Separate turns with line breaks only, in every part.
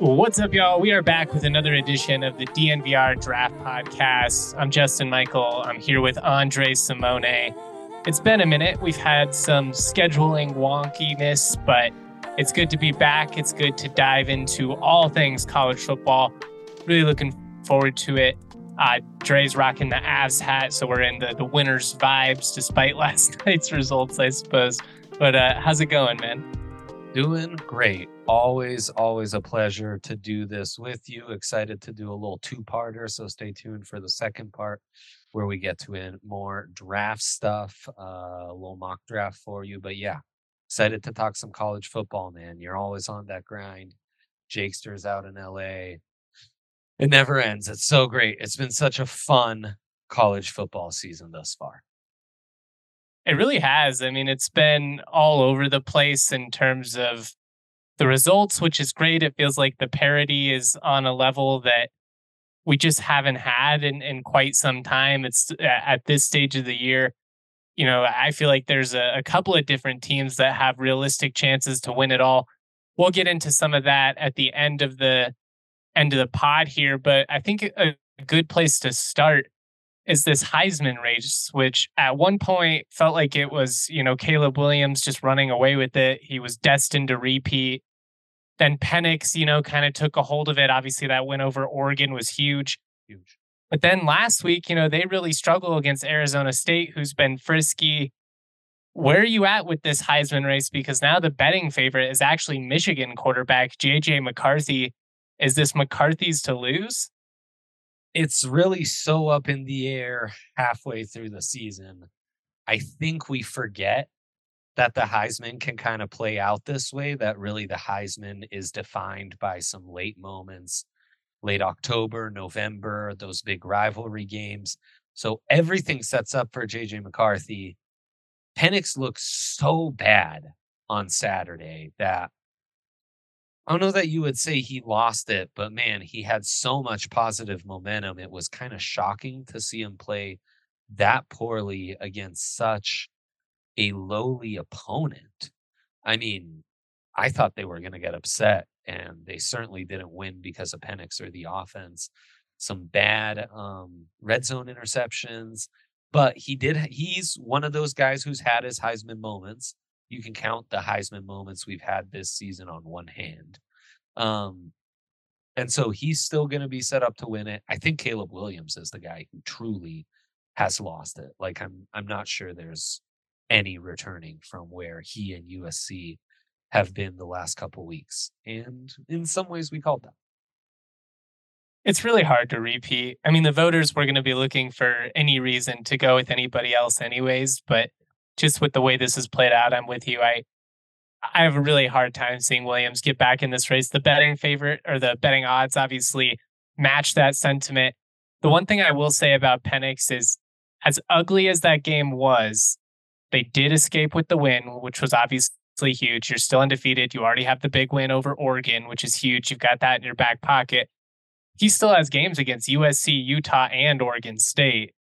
What's up, y'all? We are back with another edition of the DNVR Draft Podcast. I'm Justin Michael. I'm here with Andre Simone. It's been a minute. We've had some scheduling wonkiness, but it's good to be back. It's good to dive into all things college football. Really looking forward to it. Uh, Dre's rocking the Avs hat, so we're in the, the winner's vibes despite last night's results, I suppose. But uh, how's it going, man?
Doing great. Always, always a pleasure to do this with you. Excited to do a little two parter. So stay tuned for the second part where we get to in more draft stuff, uh, a little mock draft for you. But yeah, excited to talk some college football, man. You're always on that grind. Jakester's out in LA. It never ends. It's so great. It's been such a fun college football season thus far.
It really has. I mean, it's been all over the place in terms of the results, which is great. It feels like the parity is on a level that we just haven't had in, in quite some time. It's at this stage of the year. You know, I feel like there's a, a couple of different teams that have realistic chances to win it all. We'll get into some of that at the end of the end of the pod here, but I think a good place to start is this Heisman race, which at one point felt like it was, you know, Caleb Williams just running away with it. He was destined to repeat. Then Penix, you know, kind of took a hold of it. Obviously, that win over Oregon was huge.
Huge.
But then last week, you know, they really struggle against Arizona State, who's been frisky. Where are you at with this Heisman race? Because now the betting favorite is actually Michigan quarterback JJ McCarthy. Is this McCarthy's to lose?
It's really so up in the air halfway through the season. I think we forget that the Heisman can kind of play out this way, that really the Heisman is defined by some late moments, late October, November, those big rivalry games. So everything sets up for JJ McCarthy. Penix looks so bad on Saturday that I don't know that you would say he lost it, but man, he had so much positive momentum. It was kind of shocking to see him play that poorly against such a lowly opponent. I mean, I thought they were going to get upset, and they certainly didn't win because of Penix or the offense. Some bad um, red zone interceptions, but he did. He's one of those guys who's had his Heisman moments you can count the Heisman moments we've had this season on one hand. Um, and so he's still going to be set up to win it. I think Caleb Williams is the guy who truly has lost it. Like I'm, I'm not sure there's any returning from where he and USC have been the last couple weeks, and in some ways we called that.
It's really hard to repeat. I mean, the voters were going to be looking for any reason to go with anybody else, anyways. But just with the way this has played out, I'm with you. I I have a really hard time seeing Williams get back in this race. The betting favorite or the betting odds obviously match that sentiment. The one thing I will say about Penix is as ugly as that game was, they did escape with the win, which was obviously huge. You're still undefeated. You already have the big win over Oregon, which is huge. You've got that in your back pocket. He still has games against USC, Utah, and Oregon State.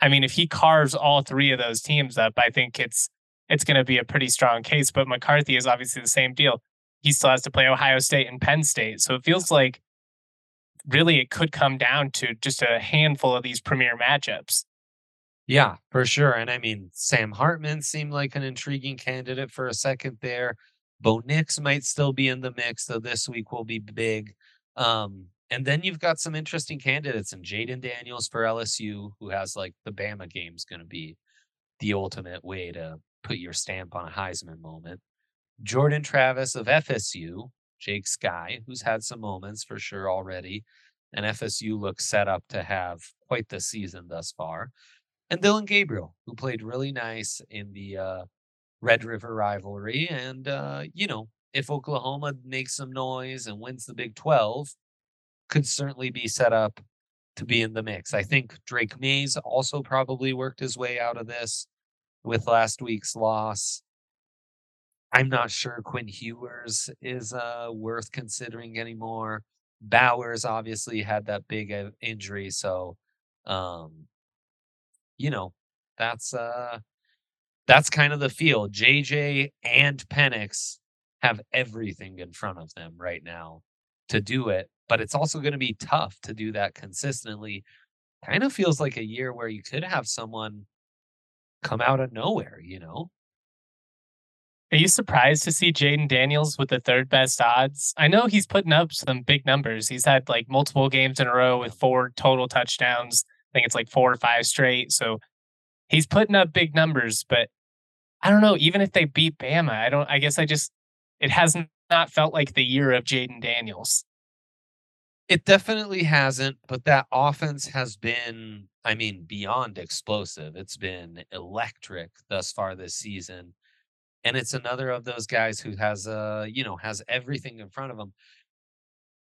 I mean, if he carves all three of those teams up, I think it's it's going to be a pretty strong case. But McCarthy is obviously the same deal. He still has to play Ohio State and Penn State, so it feels like really it could come down to just a handful of these premier matchups.
Yeah, for sure. And I mean, Sam Hartman seemed like an intriguing candidate for a second there. Bo Nix might still be in the mix, though this week will be big. Um, and then you've got some interesting candidates and Jayden Daniels for LSU, who has like the Bama game's going to be the ultimate way to put your stamp on a Heisman moment. Jordan Travis of FSU, Jake Sky, who's had some moments for sure already. And FSU looks set up to have quite the season thus far. And Dillon Gabriel, who played really nice in the uh, Red River rivalry. And, uh, you know, if Oklahoma makes some noise and wins the Big 12, could certainly be set up to be in the mix. I think Drake Mays also probably worked his way out of this with last week's loss. I'm not sure Quinn Ewers is uh, worth considering anymore. Bowers obviously had that big injury, so um, you know that's uh, that's kind of the field. JJ and Penix have everything in front of them right now to do it, but it's also going to be tough to do that consistently. Kind of feels like a year where you could have someone come out of nowhere, you know?
Are you surprised to see Jayden Daniels with the third best odds? I know he's putting up some big numbers. He's had like multiple games in a row with four total touchdowns. I think it's like four or five straight. So he's putting up big numbers, but I don't know. Even if they beat Bama, I don't, I guess I just, it hasn't felt like the year of Jayden Daniels.
It definitely hasn't, but that offense has been, I mean, beyond explosive. It's been electric thus far this season. And it's another of those guys who has uh, you know, has everything in front of him.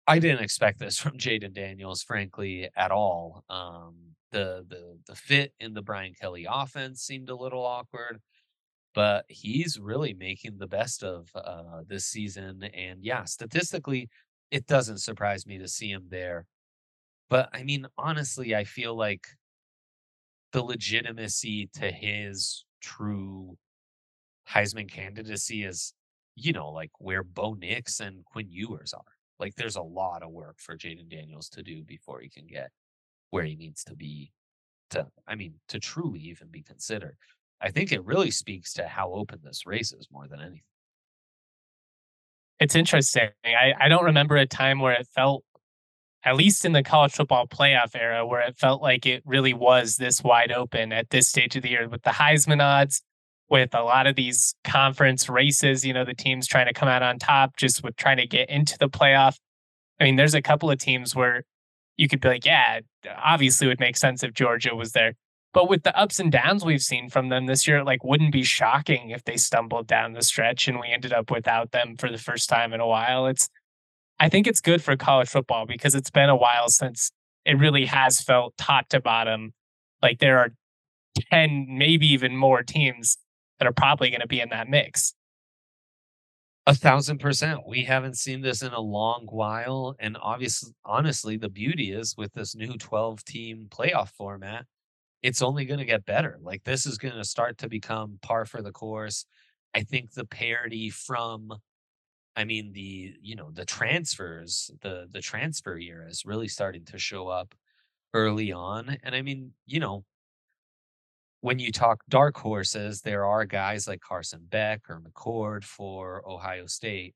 I didn't expect this from Jayden Daniels, frankly, at all. Um, the the the fit in the Brian Kelly offense seemed a little awkward, but he's really making the best of uh, this season. And yeah, statistically, it doesn't surprise me to see him there. But I mean, honestly, I feel like the legitimacy to his true Heisman candidacy is, you know, like where Bo Nix and Quinn Ewers are. Like there's a lot of work for Jayden Daniels to do before he can get where he needs to be to I mean, to truly even be considered. I think it really speaks to how open this race is more than anything.
It's interesting. I, I don't remember a time where it felt, at least in the college football playoff era, where it felt like it really was this wide open at this stage of the year with the Heisman odds, with a lot of these conference races, you know, the teams trying to come out on top just with trying to get into the playoff. I mean, there's a couple of teams where you could be like, yeah, obviously it would make sense if Georgia was there. But with the ups and downs we've seen from them this year, it like wouldn't be shocking if they stumbled down the stretch and we ended up without them for the first time in a while. It's I think it's good for college football because it's been a while since it really has felt top to bottom. Like there are 10, maybe even more teams that are probably going to be in that mix.
A thousand percent. We haven't seen this in a long while. And obviously, honestly, the beauty is with this new 12 team playoff format, it's only going to get better. Like this is going to start to become par for the course. I think the parity from I mean the you know the transfers the the transfer year is really starting to show up early on and I mean you know when you talk dark horses there are guys like Carson Beck or McCord for Ohio State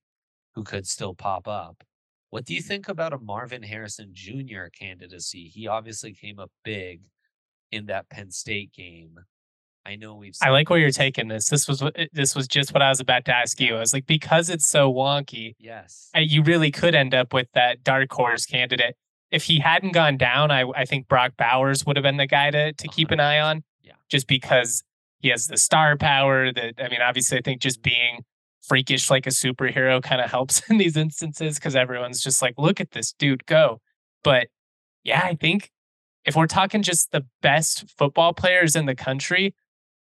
who could still pop up. What do you think about a Marvin Harrison Jr. candidacy? He obviously came up big in that Penn State game. I know we've.
I like where you're taking this. This was eh, this was just what I was about to ask you. I was like, because it's so wonky.
Yes.
You really could end up with that dark horse candidate. If he hadn't gone down, I I think Brock Bowers would have been the guy to to keep an eye on.
Yeah.
Just because he has the star power. That I mean, obviously, I think just being freakish like a superhero kind of helps in these instances because everyone's just like, look at this dude go. But yeah, I think if we're talking just the best football players in the country,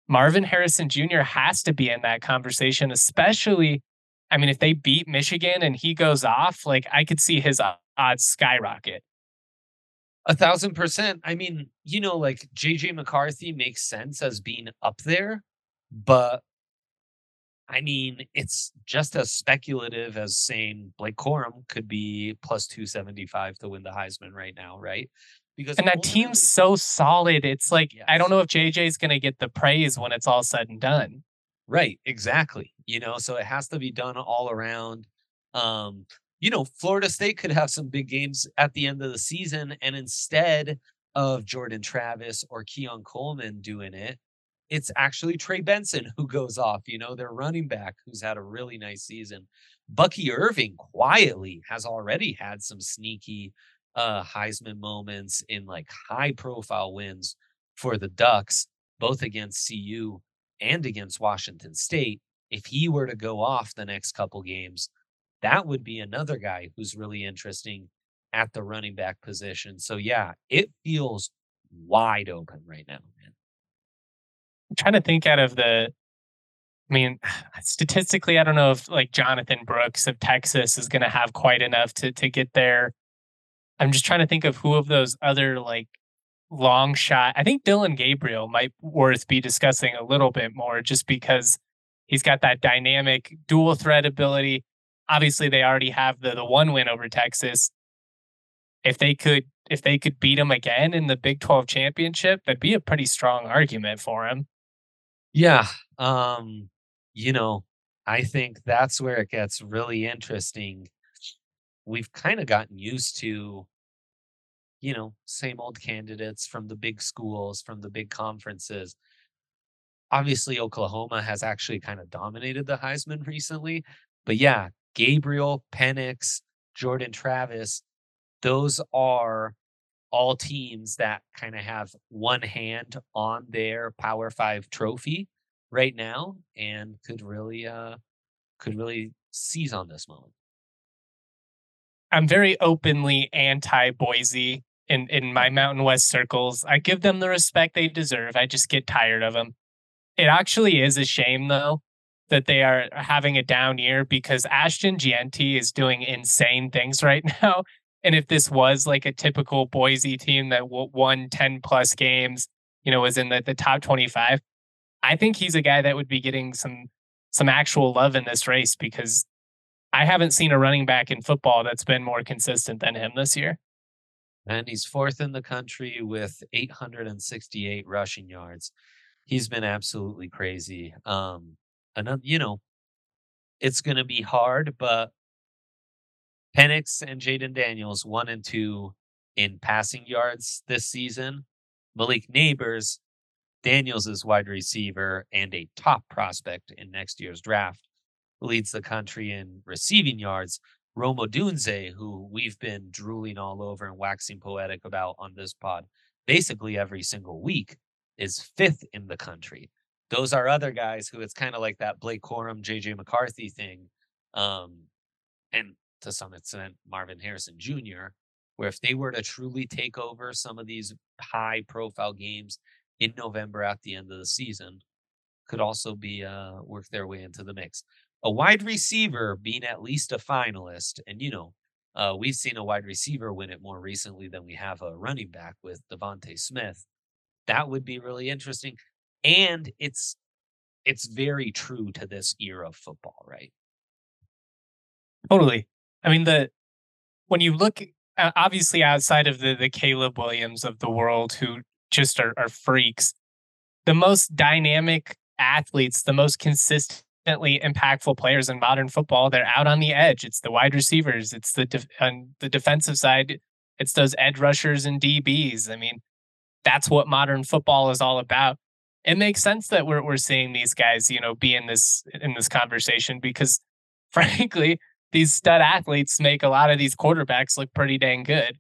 Marvin Harrison Jr. has to be in that conversation, especially. I mean, if they beat Michigan and he goes off, like I could see his odds skyrocket.
A thousand percent. I mean, you know, like JJ McCarthy makes sense as being up there, but I mean, it's just as speculative as saying Blake Corum could be plus 275 to win the Heisman right now, right? Because
and that team's so solid. It's like yes. I don't know if JJ's going to get the praise when it's all said and done.
Right, exactly. You know, so it has to be done all around. Um, you know, Florida State could have some big games at the end of the season, and instead of Jordan Travis or Keon Coleman doing it, it's actually Trey Benson who goes off, you know, their running back who's had a really nice season. Bucky Irving quietly has already had some sneaky uh Heisman moments in like high profile wins for the Ducks, both against CU and against Washington State. If he were to go off the next couple games, that would be another guy who's really interesting at the running back position. So yeah, it feels wide open right now, man.
I'm trying to think out of the I mean, statistically, I don't know if like Jonathan Brooks of Texas is going to have quite enough to to get there. I'm just trying to think of who of those other like long shot. I think Dillon Gabriel might worth be discussing a little bit more, just because he's got that dynamic dual threat ability. Obviously, they already have the the one win over Texas. If they could if they could beat him again in the Big 12 championship, that'd be a pretty strong argument for him.
Yeah. Um, you know, I think that's where it gets really interesting. We've kind of gotten used to, you know, same old candidates from the big schools, from the big conferences. Obviously, Oklahoma has actually kind of dominated the Heisman recently. But yeah, Gabriel, Penix, Jordan Travis, those are all teams that kind of have one hand on their Power Five trophy right now and could really uh could really seize on this moment.
I'm very openly anti Boise in in my Mountain West circles. I give them the respect they deserve. I just get tired of them. It actually is a shame though that they are having a down year because Ashton Jeanty is doing insane things right now and if this was like a typical Boise team that won 10 plus games, you know, was in the, the top 25, I think he's a guy that would be getting some some actual love in this race because I haven't seen a running back in football that's been more consistent than him this year.
And he's fourth in the country with 868 rushing yards. He's been absolutely crazy. Um, another, you know, it's going to be hard, but Penix and Jayden Daniels, one and two in passing yards this season. Malik Nabers, Daniels is wide receiver and a top prospect in next year's draft, leads the country in receiving yards. Rome Odunze, who we've been drooling all over and waxing poetic about on this pod basically every single week, is fifth in the country. Those are other guys who it's kind of like that Blake Corum, JJ McCarthy thing. Um, and to some extent Marvin Harrison Jr., where if they were to truly take over some of these high profile games in November at the end of the season, could also be uh, work their way into the mix. A wide receiver being at least a finalist, and you know, uh, we've seen a wide receiver win it more recently than we have a running back with DeVonta Smith. That would be really interesting, and it's it's very true to this era of football, right?
Totally. I mean, the when you look obviously outside of the the Caleb Williams of the world who just are, are freaks, the most dynamic athletes, the most consistently impactful players in modern football, they're out on the edge. It's the wide receivers. It's the on the defensive side. It's those edge rushers and DBs. I mean, that's what modern football is all about. It makes sense that we're we're seeing these guys, you know, be in this in this conversation because, frankly, these stud athletes make a lot of these quarterbacks look pretty dang good.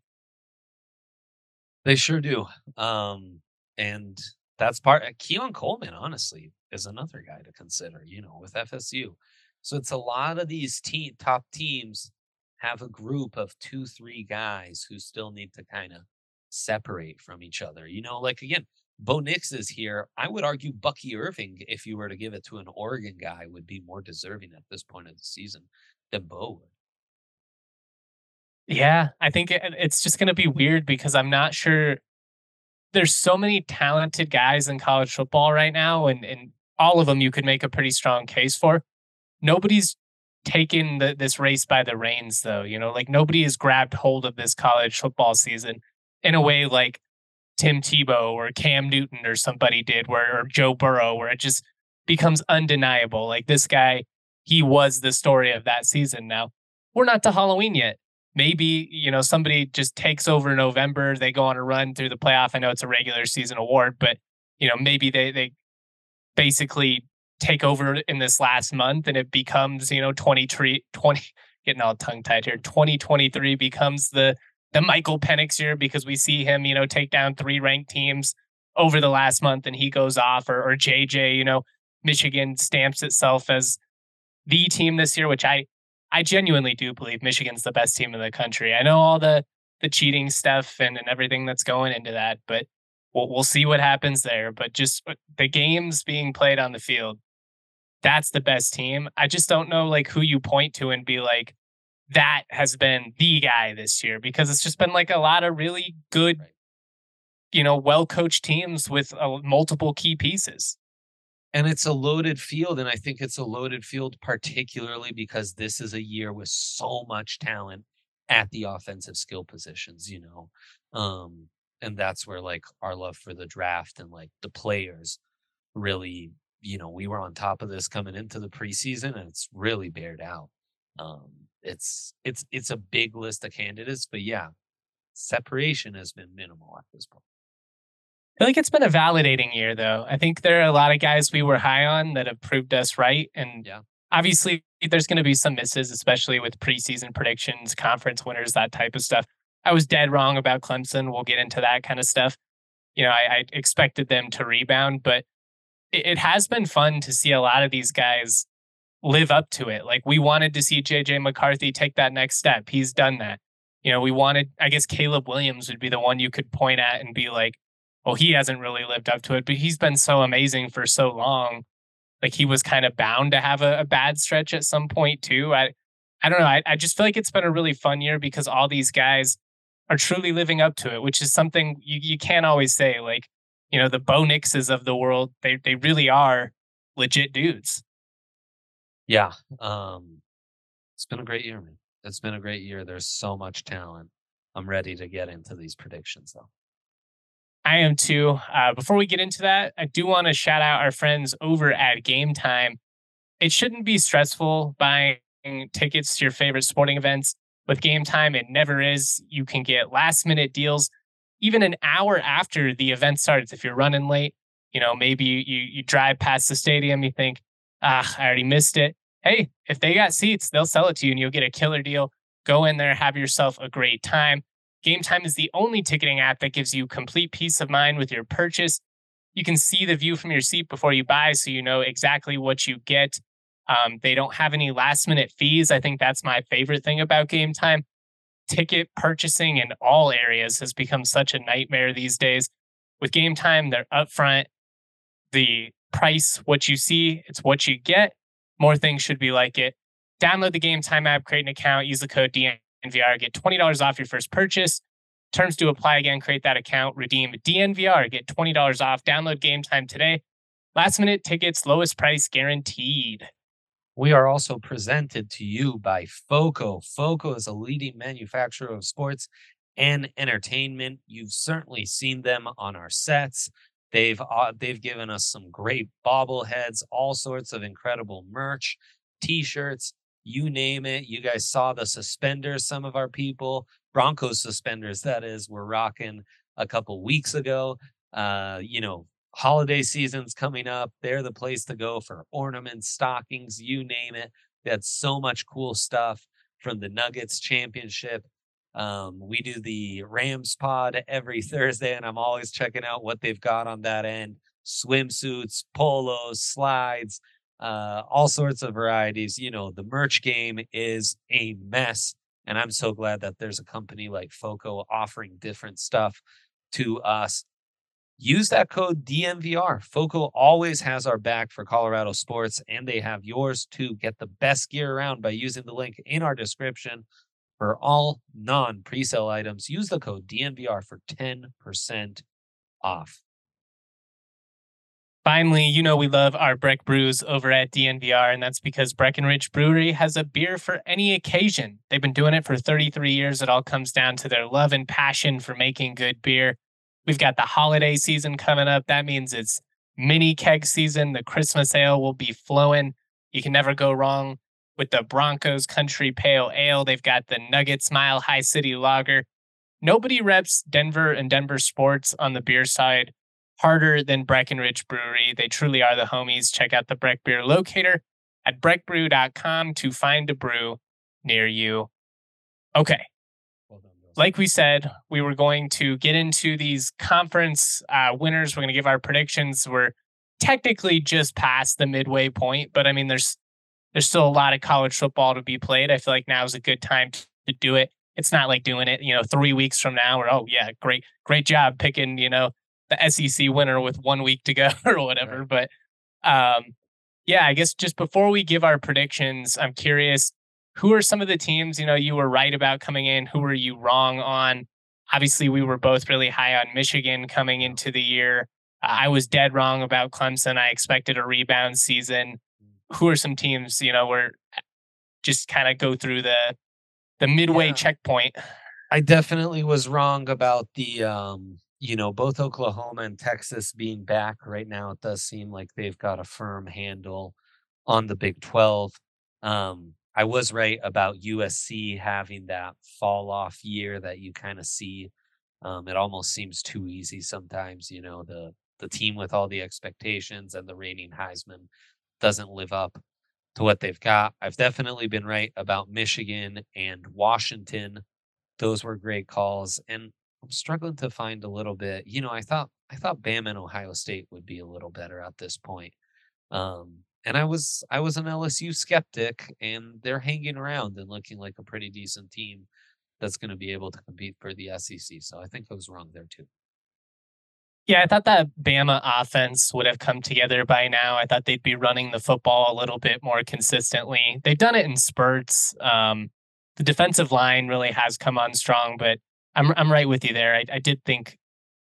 They sure do. Um, and that's part. Keon Coleman, honestly, is another guy to consider. You know, with FSU, so it's a lot of these team top teams have a group of two, three guys who still need to kind of separate from each other. You know, like again, Bo Nix is here. I would argue Bucky Irving, if you were to give it to an Oregon guy, would be more deserving at this point of the season than Bo would.
Yeah, I think it's just going to be weird because I'm not sure. There's so many talented guys in college football right now, and, and all of them you could make a pretty strong case for. Nobody's taken the, this race by the reins, though. You know, like nobody has grabbed hold of this college football season in a way like Tim Tebow or Cam Newton or somebody did, where or Joe Burrow, where it just becomes undeniable. Like this guy, he was the story of that season. Now we're not to Halloween yet. Maybe you know somebody just takes over November. They go on a run through the playoff. I know it's a regular season award, but you know maybe they they basically take over in this last month and it becomes you know 23 20 getting all tongue tied here 2023 becomes the the Michael Penix year because we see him, you know, take down three ranked teams over the last month and he goes off, or, or JJ, you know, Michigan stamps itself as the team this year, which I I genuinely do believe Michigan's the best team in the country. I know all the the cheating stuff and, and everything that's going into that, but we'll we'll see what happens there. But just uh, the games being played on the field, that's the best team. I just don't know like who you point to and be like, that has been the guy this year because it's just been like a lot of really good, you know, well coached teams with uh, multiple key pieces.
And it's a loaded field. And I think it's a loaded field, particularly because this is a year with so much talent at the offensive skill positions, you know. Um, and that's where like our love for the draft and like the players really, you know, we were on top of this coming into the preseason and it's really bared out. Um, it's it's it's a big list of candidates, but yeah, separation has been minimal at this point.
I feel like it's been a validating year, though. I think there are a lot of guys we were high on that have proved us right, and
yeah.
obviously there's going to be some misses, especially with preseason predictions, conference winners, that type of stuff. I was dead wrong about Clemson. We'll get into that kind of stuff. You know, I, I expected them to rebound, but it, it has been fun to see a lot of these guys live up to it. Like we wanted to see JJ McCarthy take that next step. He's done that. You know, we wanted, I guess Caleb Williams would be the one you could point at and be like, well, he hasn't really lived up to it, but he's been so amazing for so long. Like he was kind of bound to have a, a bad stretch at some point too. I, I don't know. I, I just feel like it's been a really fun year because all these guys are truly living up to it, which is something you, you can't always say. Like, you know, the Bo Nixes of the world, they they really are legit dudes.
Yeah. Um, it's been a great year, man. It's been a great year. There's so much talent. I'm ready to get into these predictions, though.
I am too. Uh, before we get into that, I do want to shout out our friends over at Game Time. It shouldn't be stressful buying tickets to your favorite sporting events. With Game Time, it never is. You can get last minute deals even an hour after the event starts. If you're running late, you know, maybe you, you drive past the stadium, you think, ah, I already missed it. Hey, if they got seats, they'll sell it to you and you'll get a killer deal. Go in there, have yourself a great time. Game Time is the only ticketing app that gives you complete peace of mind with your purchase. You can see the view from your seat before you buy, so you know exactly what you get. Um, they don't have any last minute fees. I think that's my favorite thing about Game Time. Ticket purchasing in all areas has become such a nightmare these days. With Game Time, they're upfront. The price what you see, it's what you get. More things should be like it. Download the Game Time app, create an account, use the code DNVR, get $20 off your first purchase. Terms do apply again. Create that account, redeem DNVR, get $20 off. Download Game Time today. Last minute tickets, lowest price guaranteed.
We are also presented to you by FOCO. FOCO is a leading manufacturer of sports and entertainment. You've certainly seen them on our sets. They've uh, they've given us some great bobbleheads, all sorts of incredible merch, t-shirts, you name it. You guys saw the suspenders. Some of our people, Broncos suspenders, that is, were rocking a couple weeks ago. Uh, you know, holiday season's coming up. They're the place to go for ornaments, stockings, you name it. They had so much cool stuff from the Nuggets championship um, we do the Rams pod every Thursday, and I'm always checking out what they've got on that end swimsuits, polos, slides, uh, all sorts of varieties. You know, the merch game is a mess. And I'm so glad that there's a company like FOCO offering different stuff to us. Use that code DNVR. FOCO always has our back for Colorado sports, and they have yours too. Get the best gear around by using the link in our description. For all non presale items, use the code DNVR for 10% off.
Finally, you know we love our Breck brews over at DNVR, and that's because Breckenridge Brewery has a beer for any occasion. They've been doing it for 33 years. It all comes down to their love and passion for making good beer. We've got the holiday season coming up. That means it's mini keg season. The Christmas ale will be flowing. You can never go wrong with the Broncos Country Pale Ale. They've got the Nuggets Mile High City Lager. Nobody reps Denver and Denver sports on the beer side harder than Breckenridge Brewery. They truly are the homies. Check out the Breck Beer Locator at breckbrew.com to find a brew near you. Okay. Like we said, we were going to get into these conference uh, winners. We're going to give our predictions. We're technically just past the midway point, but I mean, there's there's still a lot of college football to be played. I feel like now is a good time to do it. It's not like doing it, you know, three weeks from now or oh yeah, great, great job picking, you know, the SEC winner with one week to go or whatever. Right. But um, yeah, I guess just before we give our predictions, I'm curious who are some of the teams you know you were right about coming in? Who were you wrong on? Obviously, we were both really high on Michigan coming into the year. I was dead wrong about Clemson. I expected a rebound season. Who are some teams you know where just kind of go through the the midway yeah. checkpoint?
I definitely was wrong about the um you know, both Oklahoma and Texas being back right now, it does seem like they've got a firm handle on the Big 12. Um, I was right about USC having that fall off year that you kind of see. Um, it almost seems too easy sometimes, you know, the the team with all the expectations and the reigning Heisman doesn't live up to what they've got. I've definitely been right about Michigan and Washington. Those were great calls. And I'm struggling to find a little bit. You know, I thought I thought Bama and Ohio State would be a little better at this point. Um, and I was I was an LSU skeptic, and they're hanging around and looking like a pretty decent team that's going to be able to compete for the SEC. So I think I was wrong there too.
Yeah, I thought that Bama offense would have come together by now. I thought they'd be running the football a little bit more consistently. They've done it in spurts. Um, the defensive line really has come on strong, but I'm I'm right with you there. I, I did think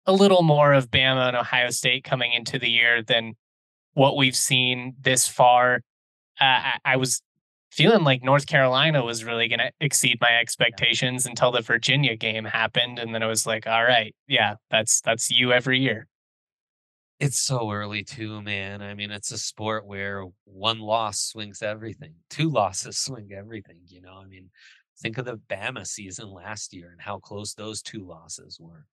a little more of Bama and Ohio State coming into the year than what we've seen this far. Uh, I, I, was feeling like North Carolina was really going to exceed my expectations until the Virginia game happened, and then I was like, all right, yeah, that's that's you every year.
It's so early too, man. I mean, it's a sport where one loss swings everything. Two losses swing everything. You know, I mean, Think of the Bama season last year and how close those two losses were.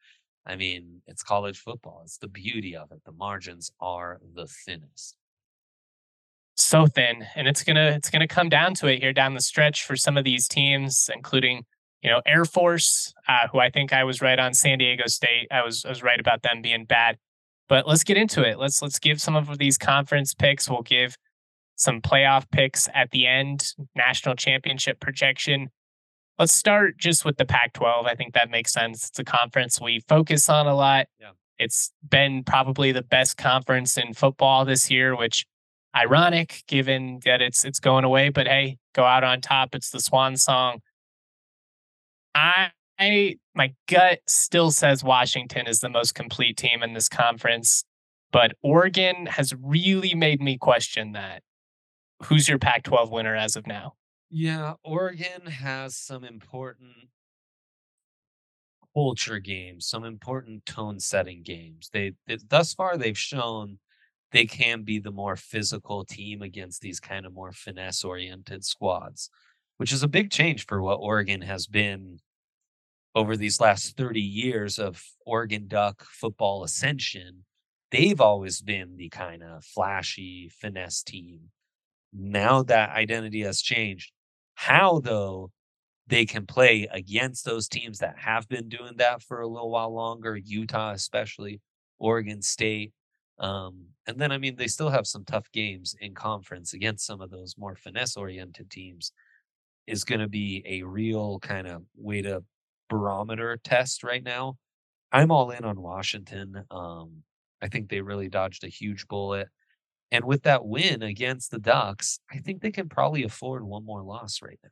I mean, it's college football. It's the beauty of it. The margins are the thinnest.
So thin, and it's gonna it's gonna come down to it here down the stretch for some of these teams, including you know Air Force, uh, who I think I was right on San Diego State. I was I was right about them being bad. But let's get into it. Let's let's give some of these conference picks. We'll give some playoff picks at the end, national championship projection. Let's start just with the Pac 12. I think that makes sense. It's a conference we focus on a lot. Yeah. It's been probably the best conference in football this year, which ironic given that it's it's going away, but hey, go out on top. It's the swan song. I, I my gut still says Washington is the most complete team in this conference, but Oregon has really made me question that. Who's your Pac 12 winner as of now?
Yeah, Oregon has some important culture games, some important tone setting games. They, they thus far they've shown they can be the more physical team against these kind of more finesse oriented squads, which is a big change for what Oregon has been over these last 30 years of Oregon Duck football ascension. They've always been the kind of flashy finesse team. Now that identity has changed, how, though, they can play against those teams that have been doing that for a little while longer, Utah, especially, Oregon State. Um, and then, I mean, they still have some tough games in conference against some of those more finesse oriented teams, is going to be a real kind of way to barometer test right now. I'm all in on Washington. Um, I think they really dodged a huge bullet. And with that win against the Ducks, I think they can probably afford one more loss right now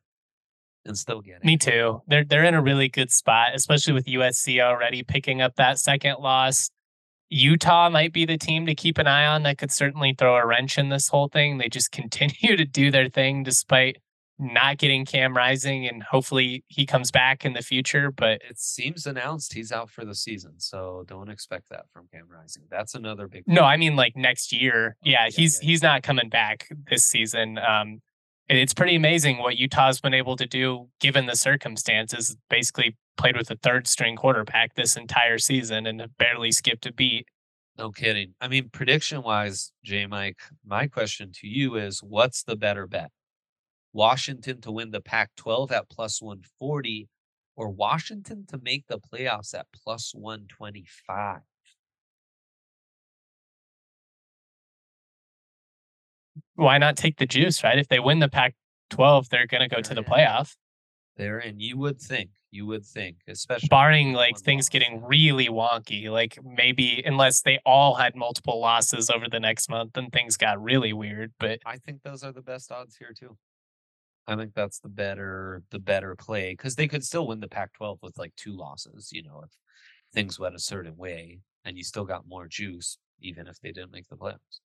and still get it.
Me too. They're they're in a really good spot, especially with USC already picking up that second loss. Utah might be the team to keep an eye on that could certainly throw a wrench in this whole thing. They just continue to do their thing despite not getting Cam Rising, and hopefully he comes back in the future. But
it seems announced he's out for the season, so don't expect that from Cam Rising. That's another big.
No, I mean like next year. Yeah, yeah he's yeah, he's not coming back this season. Um, it's pretty amazing what Utah's been able to do given the circumstances. Basically, played with a third string quarterback this entire season and barely skipped a beat.
No kidding. I mean, prediction wise, J Mike, my question to you is what's the better bet? Washington to win the Pac 12 at plus 140 or Washington to make the playoffs at plus 125?
Why not take the juice, right? If they win the Pac 12, they're going to go to the playoff.
They're in. you would think you would think, especially
barring like things loss. getting really wonky, like maybe unless they all had multiple losses over the next month, then things got really weird. But
I think those are the best odds here too. I think that's the better the better play because they could still win the Pac-12 with like two losses. You know, if things went a certain way, and you still got more juice, even if they didn't make the playoffs.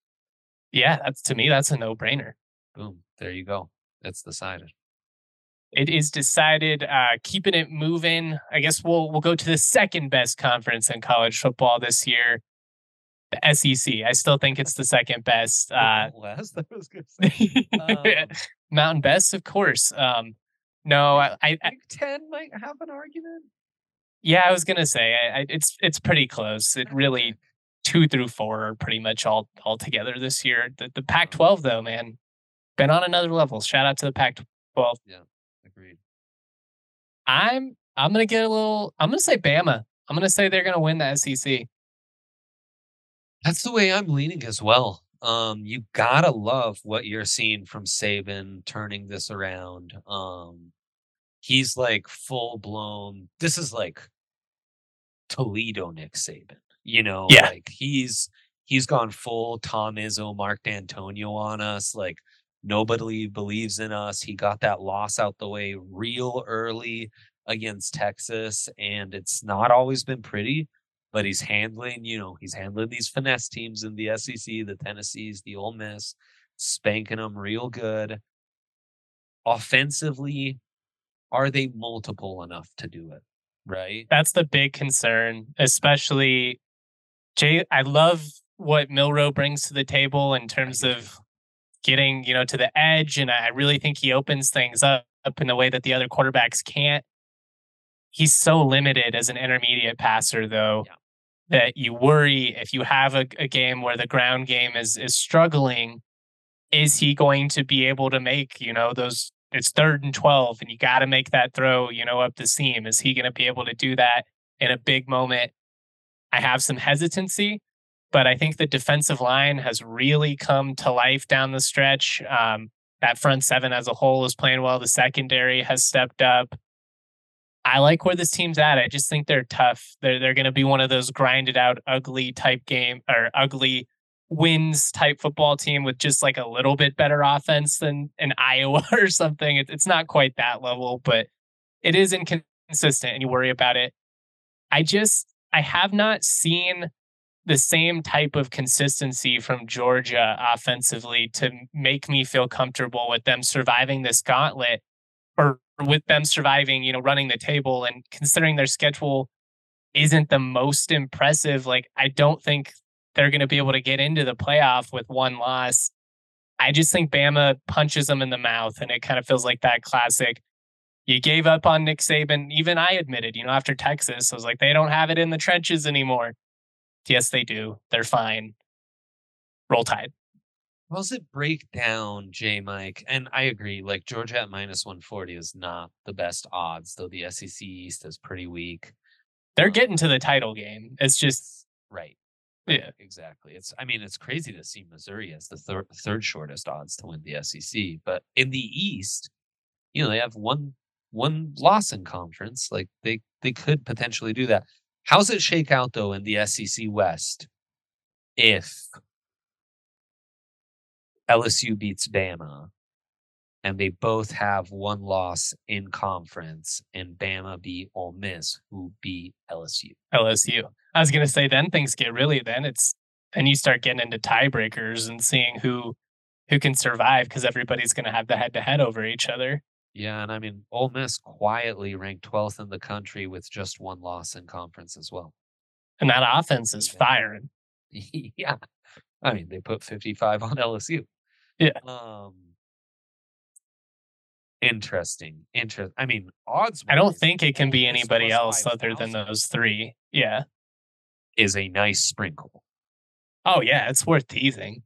Yeah, that's to me that's a no brainer.
Boom, there you go. It's decided
it is decided. Uh, keeping it moving. I guess we'll we'll go to the second best conference in college football this year, the SEC. I still think it's the second best. Uh,
West, I was to say.
Um, Mountain Best, of course. Um, no, I, I,
Big Ten might have an argument.
Yeah, I was gonna say I, it's it's pretty close. It really two through four are pretty much all all together this year. The the Pac-12 though, man, been on another level. Shout out to the Pac-12.
Yeah. Agreed.
I'm I'm gonna get a little. I'm gonna say Bama. I'm gonna say they're gonna win the SEC.
That's the way I'm leaning as well. Um, you gotta love what you're seeing from Saban turning this around. Um, he's like full blown. This is like Toledo Nick Saban. You know,
yeah.
like he's he's gone full Tom Izzo, Mark Dantonio on us. Like Nobody believes in us. He got that loss out the way real early against Texas, and it's not always been pretty, but he's handling, you know, he's handling these finesse teams in the SEC, the Tennessees, the Ole Miss, spanking them real good. Offensively, are they multiple enough to do it? Right.
That's the big concern, especially Jay. I love what Milroe brings to the table in terms of getting, you know, to the edge. And I really think he opens things up, up in a way that the other quarterbacks can't. He's so limited as an intermediate passer, though, yeah. That you worry if you have a, a game where the ground game is is struggling, is he going to be able to make, you know, those it's third and 12 and you got to make that throw, you know, up the seam. Is he going to be able to do that in a big moment? I have some hesitancy but I think the defensive line has really come to life down the stretch. Um, that front seven as a whole is playing well. The secondary has stepped up. I like where this team's at. I just think they're tough. They're they're going to be one of those grinded out, ugly type game or ugly wins type football team with just like a little bit better offense than an Iowa or something. It, it's not quite that level, but it is inconsistent, and you worry about it. I just I have not seen the same type of consistency from Georgia offensively to make me feel comfortable with them surviving this gauntlet or with them surviving, you know, running the table and considering their schedule isn't the most impressive. Like, I don't think they're going to be able to get into the playoff with one loss. I just think Bama punches them in the mouth and it kind of feels like that classic. You gave up on Nick Saban. Even I admitted, you know, after Texas, I was like, they don't have it in the trenches anymore. Yes, they do. They're fine. Roll Tide.
How does it break down, J Mike? And I agree, like Georgia at minus 140 is not the best odds, though the SEC East is pretty weak.
They're um, getting to the title game. It's just
right.
Yeah,
exactly. It's I mean, it's crazy to see Missouri as the third third shortest odds to win the SEC. But in the East, you know, they have one one loss in conference. Like they they could potentially do that. How's it shake out though in the SEC West if LSU beats Bama and they both have one loss in conference and Bama beat Ole Miss who beat LSU?
LSU. I was gonna say then things get really then it's then you start getting into tiebreakers and seeing who who can survive because everybody's gonna have the head to head over each other.
Yeah, and I mean, Ole Miss quietly ranked 12th in the country with just one loss in conference as well.
And that offense is firing.
yeah. I mean, they put 55 on LSU.
Yeah.
Um, interesting. Interest. I mean, odds.
I don't think it can be anybody else other than those three. Yeah.
Is a nice sprinkle.
Oh, yeah. It's worth teasing.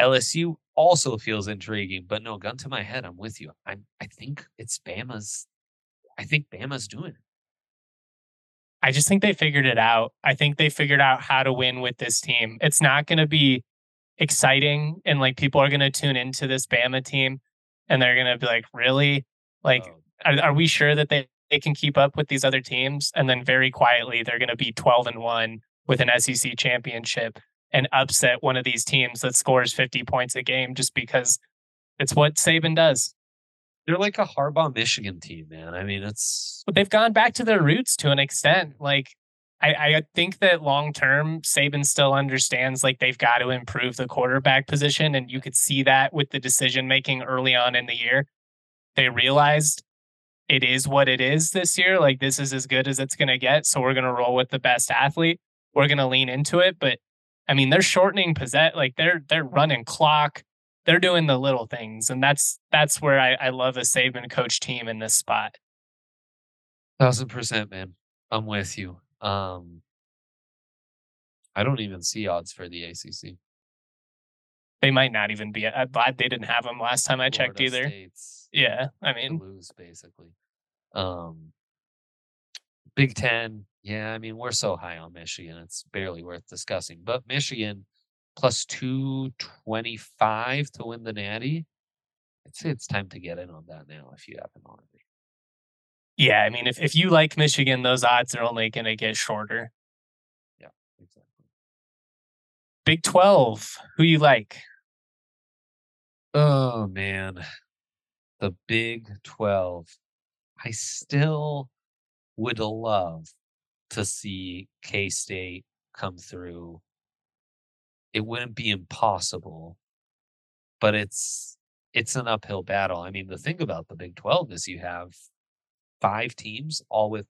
LSU also feels intriguing, but no, gun to my head, I'm with you. I I think it's Bama's. I think Bama's doing it.
I just think they figured it out. I think they figured out how to win with this team. It's not going to be exciting, and like people are going to tune into this Bama team, and they're going to be like, "Really? Like, oh. are, are we sure that they they can keep up with these other teams?" And then very quietly, they're going to be twelve and one with an SEC championship and upset one of these teams that scores 50 points a game just because it's what Saban does.
They're like a Harbaugh Michigan team, man. I mean, it's
but they've gone back to their roots to an extent. Like I, I think that long term, Saban still understands like they've got to improve the quarterback position, and you could see that with the decision making early on in the year. They realized it is what it is this year. Like this is as good as it's going to get, so we're going to roll with the best athlete. We're going to lean into it, but I mean, they're shortening possess, like they're they're running clock. They're doing the little things, and that's that's where I, I love a Saban coach team in this spot.
Thousand percent, man. I'm with you. Um, I don't even see odds for the ACC.
They might not even be. I'm glad they didn't have them last time I Florida checked either.
States
yeah, I mean,
lose basically. Um, Big Ten, yeah, I mean, we're so high on Michigan, it's barely worth discussing. But Michigan plus 225 to win the Natty. I'd say it's time to get in on that now if you haven't already.
Yeah, I mean, if, if you like Michigan, those odds are only going to get shorter.
Yeah, exactly.
Big 12, who you like?
Oh, man. The Big 12. I still would love to see K State come through. It wouldn't be impossible, but it's it's an uphill battle. I mean, the thing about the Big 12 is you have five teams all with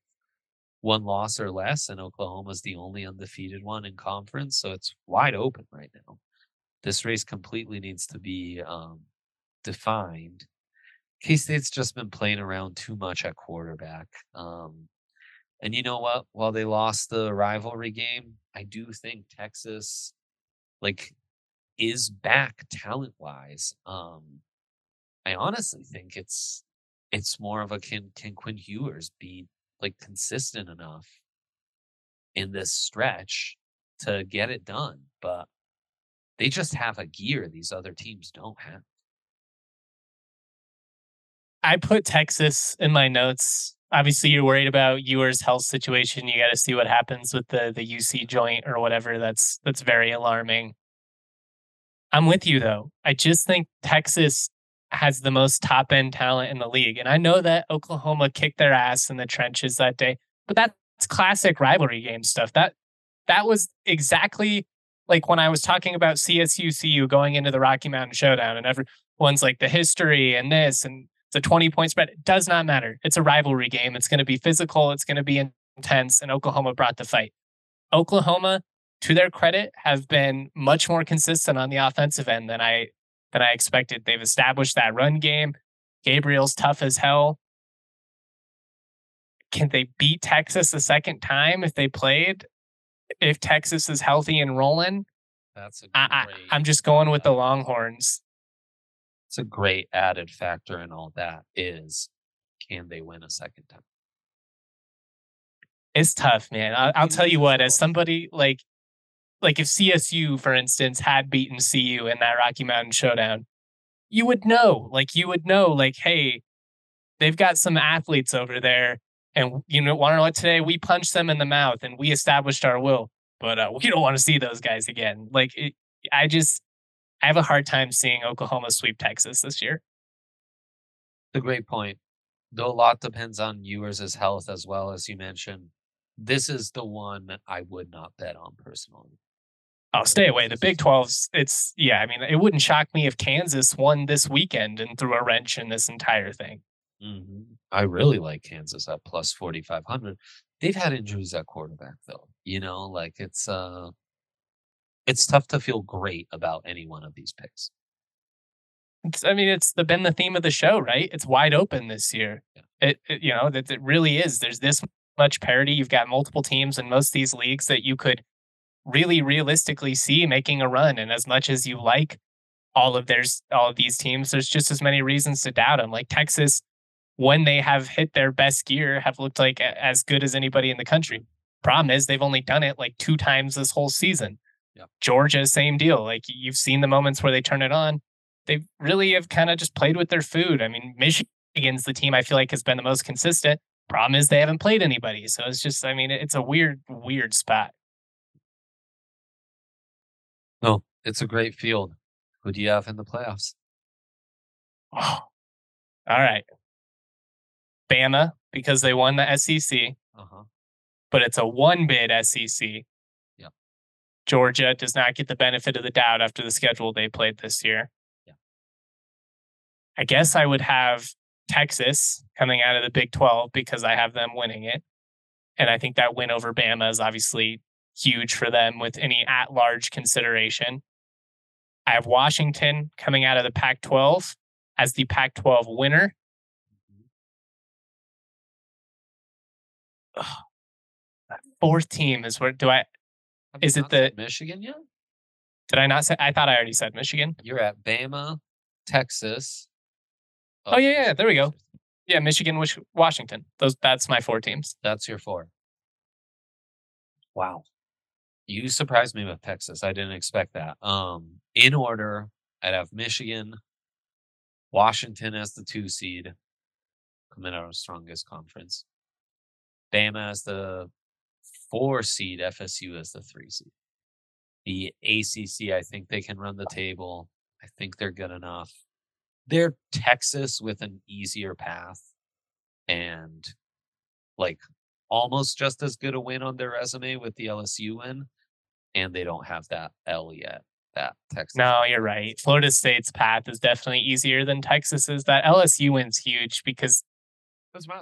one loss or less, and Oklahoma's the only undefeated one in conference, so it's wide open right now. This race completely needs to be um, defined. K State's just been playing around too much at quarterback. Um, and you know what? While they lost the rivalry game, I do think Texas, like, is back talent wise. Um, I honestly think it's it's more of a can can Quinn Ewers be like consistent enough in this stretch to get it done, but they just have a gear these other teams don't have.
I put Texas in my notes obviously you're worried about Ewers' health situation. You got to see what happens with the the AC joint or whatever. That's that's very alarming. I'm with you though. I just think Texas has the most top end talent in the league, and I know that Oklahoma kicked their ass in the trenches that day, but that's classic rivalry game stuff. That that was exactly like when I was talking about CSU CU going into the Rocky Mountain Showdown, and everyone's like the history and this and a 20 point spread. It does not matter. It's a rivalry game. It's going to be physical. It's going to be intense. And Oklahoma brought the fight. Oklahoma, to their credit, have been much more consistent on the offensive end than I than I expected. They've established that run game. Gabriel's tough as hell. Can they beat Texas the second time if they played? If Texas is healthy and rolling,
that's
great. I'm just going with the Longhorns
it's a great added factor in all that is can they win a second time?
It's tough, man. I, I'll tell you what, as somebody like like if CSU, for instance, had beaten CU in that Rocky Mountain Showdown, you would know. Like you would know, like, hey, they've got some athletes over there, and you know, want to know what today? We punched them in the mouth and we established our will, but uh, we don't want to see those guys again. Like, it, I just I have a hard time seeing Oklahoma sweep Texas this year.
The great point. Though a lot depends on Ewers' health as well as you mentioned. this is the one I would not bet on personally.
I'll stay away. The Big 12's, it's, yeah, I mean, it wouldn't shock me if Kansas won this weekend and threw a wrench in this entire thing.
Mm-hmm. I really like Kansas at plus 4,500. They've had injuries at quarterback, though. You know, like it's, uh, it's tough to feel great about any one of these picks.
It's, I mean, it's the, been the theme of the show, right? It's wide open this year. Yeah. It, it, you know, that it really is. There's this much parity. You've got multiple teams in most of these leagues that you could really realistically see making a run. And as much as you like all of there's all of these teams, there's just as many reasons to doubt them. Like Texas, when they have hit their best gear, have looked like as good as anybody in the country. Problem is they've only done it like two times this whole season. Georgia, same deal. Like you've seen the moments where they turn it on. They really have kind of just played with their food. I mean, Michigan's the team I feel like has been the most consistent. Problem is they haven't played anybody. So it's just, I mean, it's a weird, weird spot.
No, it's a great field. Who do you have in the playoffs?
Oh, all right. Bama, because they won the SEC. Uh-huh. But it's a one bid SEC.
Yep.
Georgia does not get the benefit of the doubt after the schedule they played this year.
Yeah.
I guess I would have Texas coming out of the Big 12 because I have them winning it. And I think that win over Bama is obviously huge for them with any at large consideration. I have Washington coming out of the Pac 12 as the Pac 12 winner. Mm-hmm. Ugh. Fourth team is where do I? Is it the
Michigan yet?
Did I not say? I thought I already said Michigan.
You're at Bama, Texas.
Oh, oh yeah, yeah. There we go. Yeah, Michigan, Washington. Those. That's my four teams.
That's your four. Wow. You surprised me with Texas. I didn't expect that. Um, in order, I'd have Michigan, Washington as the two seed, coming out of strongest conference. Bama as the four seed, FSU as the three seed. The ACC, I think they can run the table. I think they're good enough. They're Texas with an easier path and like almost just as good a win on their resume with the LSU win and they don't have that L yet. That Texas.
No, you're right. Florida State's path is definitely easier than Texas's. That LSU win's huge because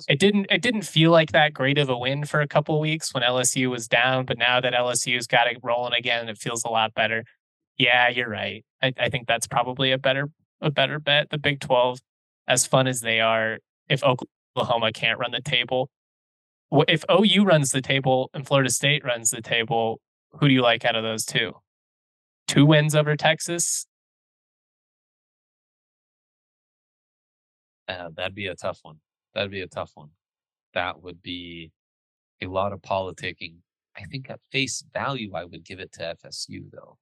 it didn't it didn't feel like that great of a win for a couple weeks when LSU was down, but now that LSU's got it rolling again, it feels a lot better. Yeah, you're right. I, I think that's probably a better a better bet. The Big Twelve, as fun as they are, if Oklahoma can't run the table, if OU runs the table and Florida State runs the table, who do you like out of those two? Two wins over Texas?
Uh, that'd be a tough one. That'd be a tough one. That would be a lot of politicking. I think at face value, I would give it to FSU though.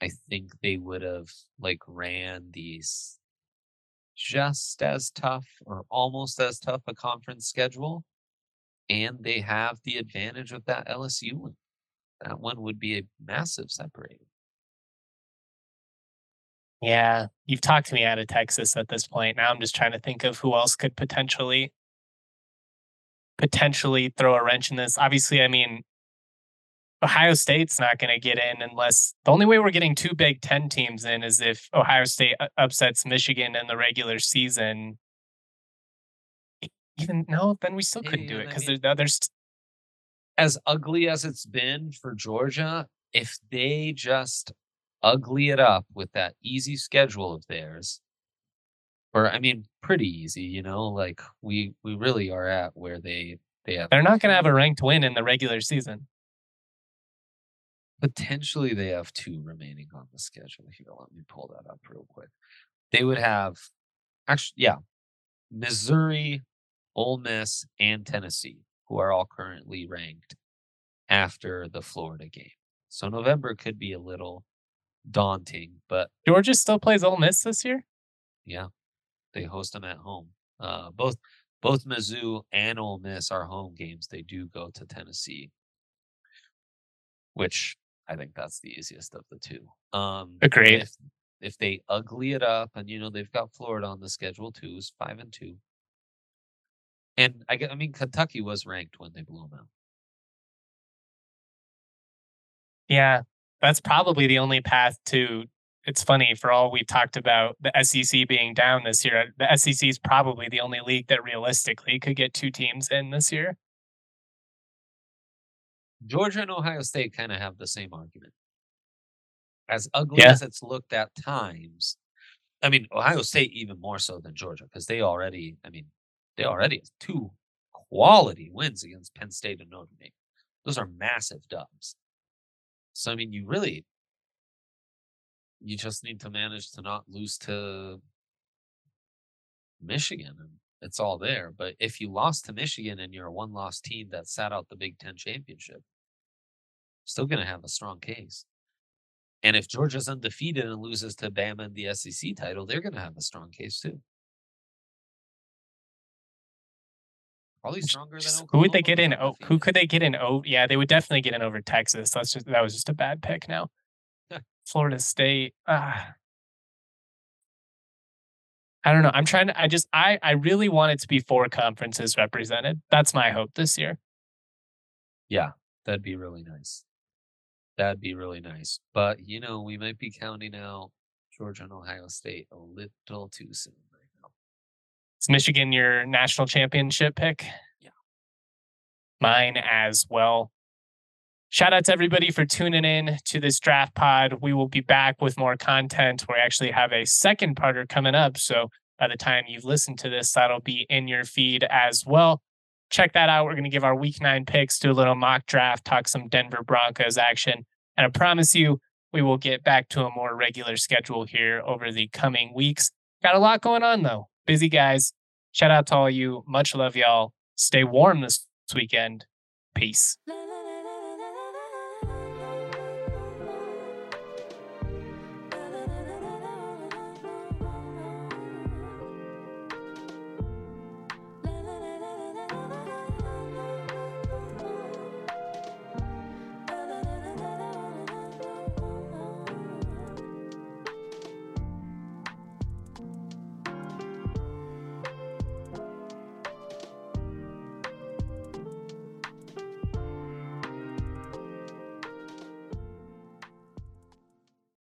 I think they would have like ran these just as tough or almost as tough a conference schedule. And they have the advantage of that LSU one that one would be a massive separator.
Yeah, you've talked to me out of Texas at this point. Now I'm just trying to think of who else could potentially potentially throw a wrench in this. Obviously, I mean, Ohio State's not going to get in unless the only way we're getting two Big Ten teams in is if Ohio State upsets Michigan in the regular season. Even no, then we still couldn't do it because there's there's
as ugly as it's been for Georgia, if they just ugly it up with that easy schedule of theirs, or I mean, pretty easy, you know, like we we really are at where they they have.
They're not going to have a ranked win in the regular season.
Potentially, they have two remaining on the schedule. Here, let me pull that up real quick. They would have, actually, yeah, Missouri, Ole Miss, and Tennessee who are all currently ranked after the Florida game. So November could be a little daunting, but
Georgia still plays Ole Miss this year.
Yeah, they host them at home. Uh, both both Mizzou and Ole Miss are home games. They do go to Tennessee, which I think that's the easiest of the two. Um,
Agreed.
If, if they ugly it up, and you know they've got Florida on the schedule too, is five and two. And I, I mean, Kentucky was ranked when they blew them out.
Yeah, that's probably the only path to. It's funny for all we've talked about the SEC being down this year. Uh, the SEC is probably the only league that realistically could get two teams in this year.
Georgia and Ohio State kind of have the same argument. As ugly
Yeah.
as it's looked at times, I mean, Ohio State even more so than Georgia because they already, I mean, they already have two quality wins against Penn State and Notre Dame. Those are massive dubs. So I mean, you really, you just need to manage to not lose to Michigan, and it's all there. But if you lost to Michigan and you're a one-loss team that sat out the Big Ten championship, still going to have a strong case. And if Georgia's undefeated and loses to Bama in the SEC title, they're going to have a strong case too. Probably stronger than
Who would they get in? Oh, who could they get in? Oh, yeah, they would definitely get in over Texas. That's just that was just a bad pick. Now, Florida State. Ah. I don't know. I'm trying to. I just. I. I really want it to be four conferences represented. That's my hope this year.
Yeah, that'd be really nice. That'd be really nice. But you know, we might be counting out Georgia and Ohio State a little too soon.
Is Michigan your national championship pick?
Yeah.
Mine as well. Shout out to everybody for tuning in to this draft pod. We will be back with more content. We actually have a second parter coming up. So by the time you've listened to this, that'll be in your feed as well. Check that out. We're going to give our week nine picks, do a little mock draft, talk some Denver Broncos action. And I promise you, we will get back to a more regular schedule here over the coming weeks. Got a lot going on though. Busy guys. Shout out to all you. Much love, y'all. Stay warm this weekend. Peace.